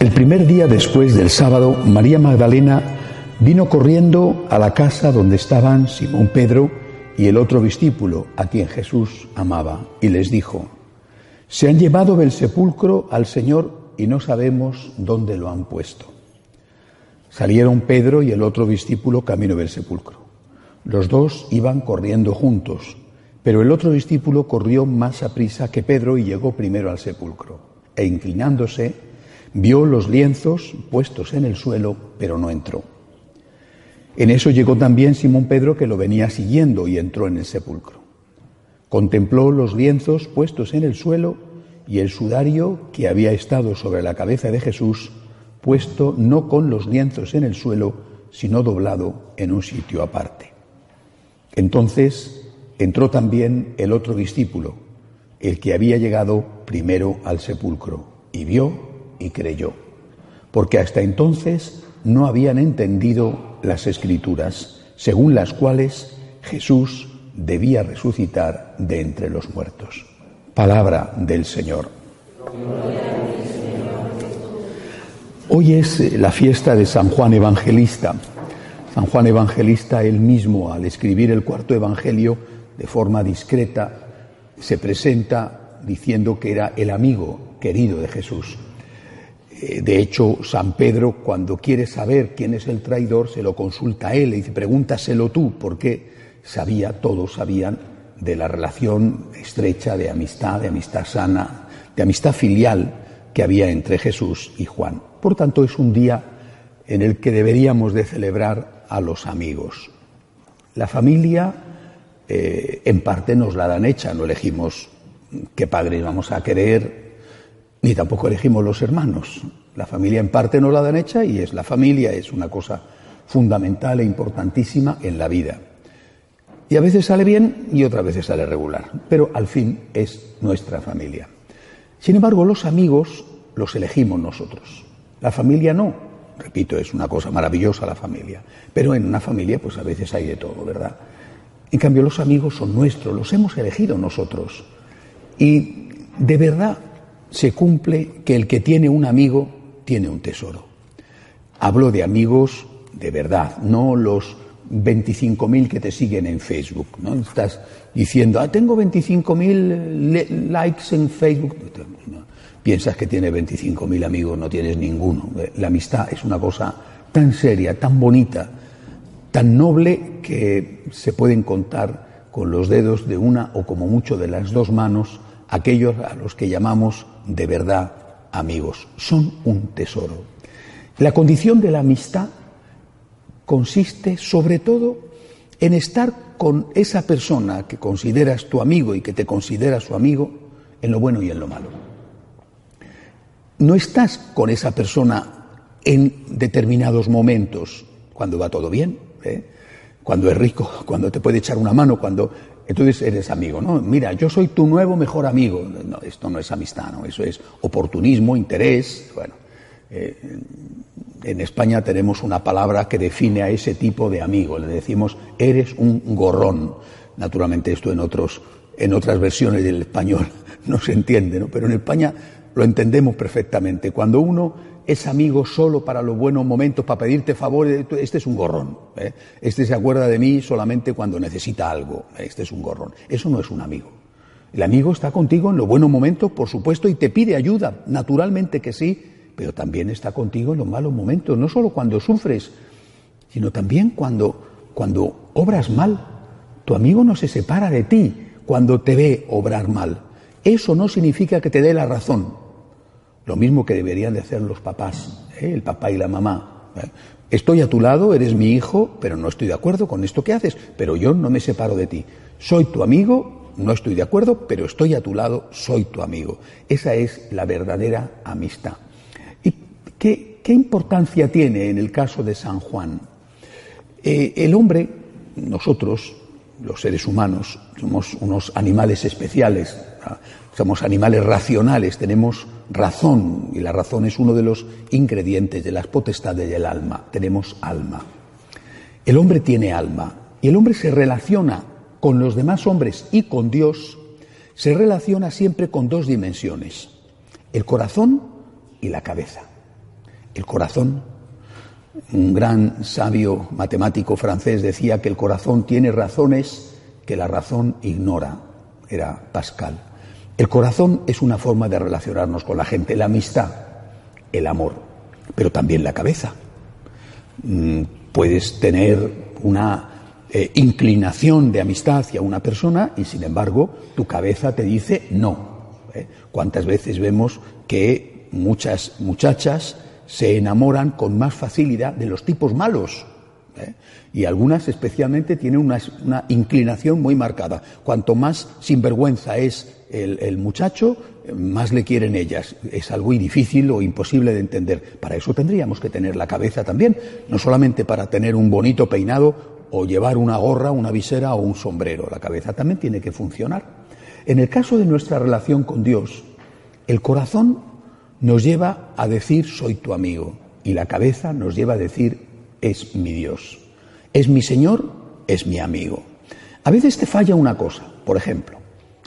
El primer día después del sábado, María Magdalena vino corriendo a la casa donde estaban Simón Pedro y el otro discípulo a quien Jesús amaba, y les dijo, Se han llevado del sepulcro al Señor y no sabemos dónde lo han puesto. Salieron Pedro y el otro discípulo camino del sepulcro. Los dos iban corriendo juntos, pero el otro discípulo corrió más a prisa que Pedro y llegó primero al sepulcro, e inclinándose, vio los lienzos puestos en el suelo, pero no entró. En eso llegó también Simón Pedro que lo venía siguiendo y entró en el sepulcro. Contempló los lienzos puestos en el suelo y el sudario que había estado sobre la cabeza de Jesús, puesto no con los lienzos en el suelo, sino doblado en un sitio aparte. Entonces entró también el otro discípulo, el que había llegado primero al sepulcro, y vio y creyó, porque hasta entonces no habían entendido las escrituras, según las cuales Jesús debía resucitar de entre los muertos. Palabra del Señor. Hoy es la fiesta de San Juan Evangelista. San Juan Evangelista, él mismo, al escribir el cuarto Evangelio, de forma discreta, se presenta diciendo que era el amigo querido de Jesús. Eh, de hecho, San Pedro, cuando quiere saber quién es el traidor, se lo consulta a él y dice, pregúntaselo tú, porque sabía, todos sabían de la relación estrecha de amistad, de amistad sana, de amistad filial que había entre Jesús y Juan. Por tanto, es un día en el que deberíamos de celebrar a los amigos. La familia, eh, en parte, nos la dan hecha, no elegimos qué padres vamos a querer, ni tampoco elegimos los hermanos. La familia en parte no la dan hecha y es la familia, es una cosa fundamental e importantísima en la vida. Y a veces sale bien y otras veces sale regular, pero al fin es nuestra familia. Sin embargo, los amigos los elegimos nosotros. La familia no. Repito, es una cosa maravillosa la familia. Pero en una familia, pues a veces hay de todo, ¿verdad? En cambio, los amigos son nuestros, los hemos elegido nosotros. Y de verdad se cumple que el que tiene un amigo tiene un tesoro. Hablo de amigos de verdad, no los 25.000 que te siguen en Facebook. ¿no? Estás diciendo, ah, tengo 25.000 likes en Facebook. Piensas que tienes 25.000 amigos, no tienes ninguno. La amistad es una cosa tan seria, tan bonita, tan noble que se pueden contar con los dedos de una o como mucho de las dos manos aquellos a los que llamamos de verdad amigos. Son un tesoro. La condición de la amistad consiste sobre todo en estar con esa persona que consideras tu amigo y que te considera su amigo en lo bueno y en lo malo. No estás con esa persona en determinados momentos, cuando va todo bien, ¿eh? cuando es rico, cuando te puede echar una mano, cuando entonces eres amigo, ¿no? Mira, yo soy tu nuevo mejor amigo. No, esto no es amistad, ¿no? Eso es oportunismo, interés. Bueno, eh, en España tenemos una palabra que define a ese tipo de amigo. Le decimos, eres un gorrón. Naturalmente esto en, otros, en otras versiones del español no se entiende, ¿no? Pero en España lo entendemos perfectamente. Cuando uno es amigo solo para los buenos momentos, para pedirte favores, este es un gorrón. ¿eh? Este se acuerda de mí solamente cuando necesita algo. Este es un gorrón. Eso no es un amigo. El amigo está contigo en los buenos momentos, por supuesto, y te pide ayuda, naturalmente que sí, pero también está contigo en los malos momentos, no solo cuando sufres, sino también cuando, cuando obras mal. Tu amigo no se separa de ti cuando te ve obrar mal. Eso no significa que te dé la razón, lo mismo que deberían de hacer los papás, ¿eh? el papá y la mamá. ¿eh? Estoy a tu lado, eres mi hijo, pero no estoy de acuerdo con esto que haces, pero yo no me separo de ti. Soy tu amigo, no estoy de acuerdo, pero estoy a tu lado, soy tu amigo. Esa es la verdadera amistad. ¿Y qué, importancia tiene en el caso de San Juan? Eh, el hombre, nosotros, los seres humanos, somos unos animales especiales, somos animales racionales, tenemos razón, y la razón es uno de los ingredientes de las potestades del alma. Tenemos alma. El hombre tiene alma, y el hombre se relaciona con los demás hombres y con Dios, se relaciona siempre con dos dimensiones, el corazón y la cabeza. El corazón. Un gran sabio matemático francés decía que el corazón tiene razones que la razón ignora. Era Pascal. El corazón es una forma de relacionarnos con la gente, la amistad, el amor, pero también la cabeza. Mm, puedes tener una eh, inclinación de amistad hacia una persona y sin embargo tu cabeza te dice no. ¿eh? ¿Cuántas veces vemos que muchas muchachas se enamoran con más facilidad de los tipos malos? ¿Eh? Y algunas especialmente tienen una, inclinación muy marcada. Cuanto más sinvergüenza es el, el muchacho, más le quieren ellas. Es algo difícil o imposible de entender. Para eso tendríamos que tener la cabeza también, no solamente para tener un bonito peinado o llevar una gorra, una visera o un sombrero. La cabeza también tiene que funcionar. En el caso de nuestra relación con Dios, el corazón nos lleva a decir soy tu amigo y la cabeza nos lleva a decir es mi Dios. Es mi Señor, es mi amigo. A veces te falla una cosa, por ejemplo,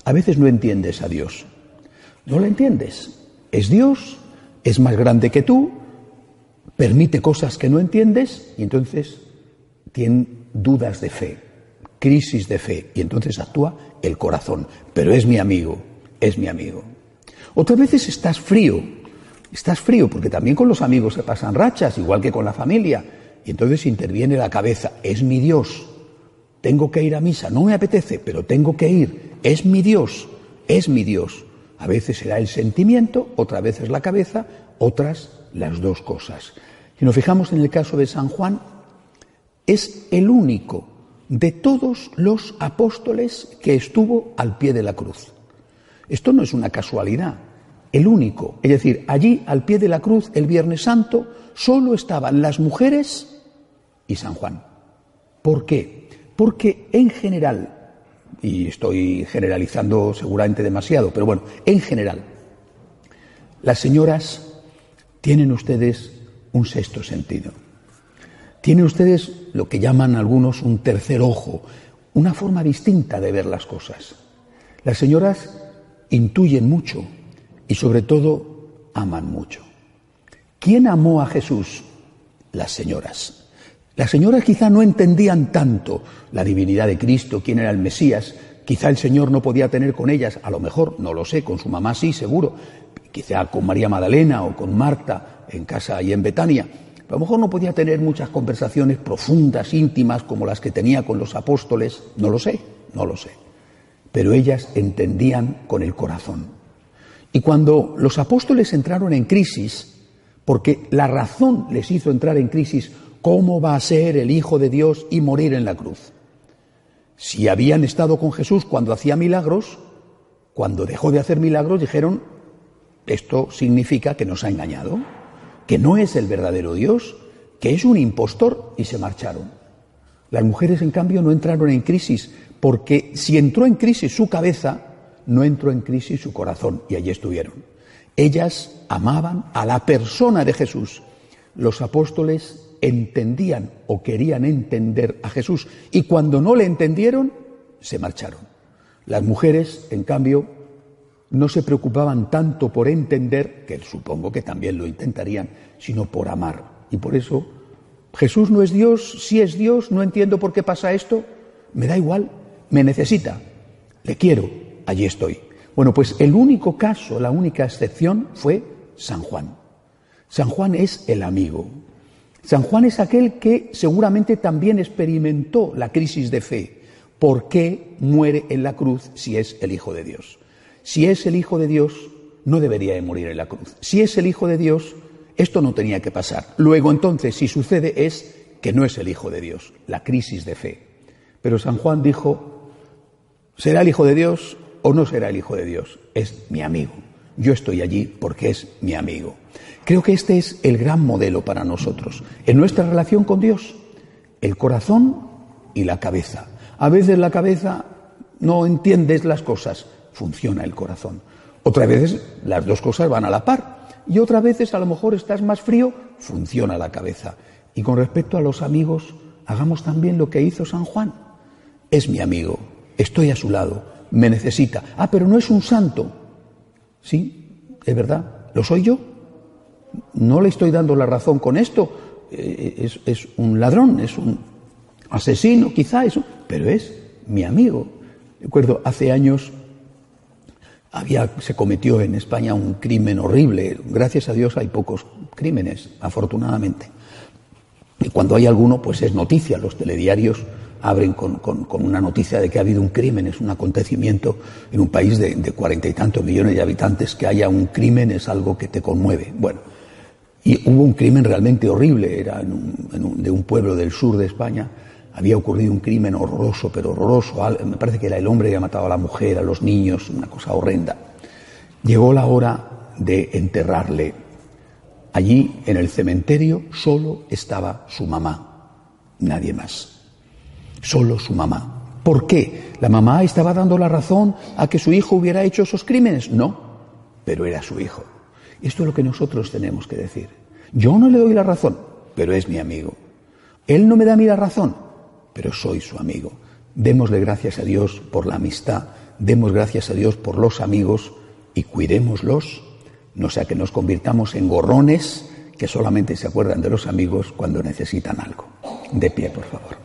a veces no entiendes a Dios. No lo entiendes. Es Dios, es más grande que tú, permite cosas que no entiendes y entonces tiene dudas de fe, crisis de fe y entonces actúa el corazón. Pero es mi amigo, es mi amigo. Otras veces estás frío, estás frío porque también con los amigos se pasan rachas, igual que con la familia. Y entonces interviene la cabeza, es mi Dios, tengo que ir a misa, no me apetece, pero tengo que ir, es mi Dios, es mi Dios. A veces será el sentimiento, otra vez es la cabeza, otras las dos cosas. Si nos fijamos en el caso de San Juan, es el único de todos los apóstoles que estuvo al pie de la cruz. Esto no es una casualidad, el único. Es decir, allí al pie de la cruz el Viernes Santo solo estaban las mujeres y San Juan. ¿Por qué? Porque en general y estoy generalizando seguramente demasiado, pero bueno, en general, las señoras tienen ustedes un sexto sentido. Tienen ustedes lo que llaman algunos un tercer ojo, una forma distinta de ver las cosas. Las señoras intuyen mucho y sobre todo aman mucho. ¿Quién amó a Jesús? Las señoras. Las señoras quizá no entendían tanto la divinidad de Cristo, quién era el Mesías, quizá el Señor no podía tener con ellas, a lo mejor, no lo sé, con su mamá sí, seguro, quizá con María Magdalena o con Marta en casa y en Betania, a lo mejor no podía tener muchas conversaciones profundas, íntimas, como las que tenía con los apóstoles, no lo sé, no lo sé. Pero ellas entendían con el corazón. Y cuando los apóstoles entraron en crisis, porque la razón les hizo entrar en crisis ¿cómo va a ser el Hijo de Dios y morir en la cruz? Si habían estado con Jesús cuando hacía milagros, cuando dejó de hacer milagros dijeron, esto significa que nos ha engañado, que no es el verdadero Dios, que es un impostor y se marcharon. Las mujeres, en cambio, no entraron en crisis, porque si entró en crisis su cabeza, no entró en crisis su corazón, y allí estuvieron. Ellas amaban a la persona de Jesús. Los apóstoles entendían o querían entender a Jesús y cuando no le entendieron, se marcharon. Las mujeres, en cambio, no se preocupaban tanto por entender, que supongo que también lo intentarían, sino por amar. Y por eso, Jesús no es Dios, si es Dios, no entiendo por qué pasa esto, me da igual, me necesita, le quiero, allí estoy. Bueno, pues el único caso, la única excepción fue San Juan. San Juan es el amigo, San Juan es aquel que seguramente también experimentó la crisis de fe. ¿Por qué muere en la cruz si es el Hijo de Dios? Si es el Hijo de Dios, no debería de morir en la cruz. Si es el Hijo de Dios, esto no tenía que pasar. Luego entonces, si sucede, es que no es el Hijo de Dios, la crisis de fe. Pero San Juan dijo, ¿será el Hijo de Dios o no será el Hijo de Dios? Es mi amigo. Yo estoy allí porque es mi amigo. Creo que este es el gran modelo para nosotros, en nuestra relación con Dios, el corazón y la cabeza. A veces la cabeza no entiendes las cosas, funciona el corazón. Otras veces las dos cosas van a la par y otras veces a lo mejor estás más frío, funciona la cabeza. Y con respecto a los amigos, hagamos también lo que hizo San Juan. Es mi amigo, estoy a su lado, me necesita. Ah, pero no es un santo. Sí, es verdad, lo soy yo. no le estoy dando la razón con esto, eh, es, un ladrón, es un asesino, quizá, eso, pero es mi amigo. Recuerdo, hace años había, se cometió en España un crimen horrible. Gracias a Dios hay pocos crímenes, afortunadamente. Y cuando hay alguno, pues es noticia. Los telediarios abren con, una noticia de que ha habido un crimen, es un acontecimiento en un país de cuarenta y tantos millones de habitantes, que haya un crimen es algo que te conmueve. Bueno, y hubo un crimen realmente horrible, era de un pueblo del sur de España, había ocurrido un crimen horroroso, pero horroroso, me parece que era el hombre que había matado a la mujer, a los niños, una cosa horrenda. Llegó la hora de enterrarle. Allí, en el cementerio, solo estaba su mamá, nadie más. Solo su mamá. ¿Por qué? ¿La mamá estaba dando la razón a que su hijo hubiera hecho esos crímenes? No, pero era su hijo. Esto es lo que nosotros tenemos que decir. Yo no le doy la razón, pero es mi amigo. Él no me da a mí la razón, pero soy su amigo. Démosle gracias a Dios por la amistad, demos gracias a Dios por los amigos y cuidémoslos, no sea que nos convirtamos en gorrones que solamente se acuerdan de los amigos cuando necesitan algo. De pie, por favor.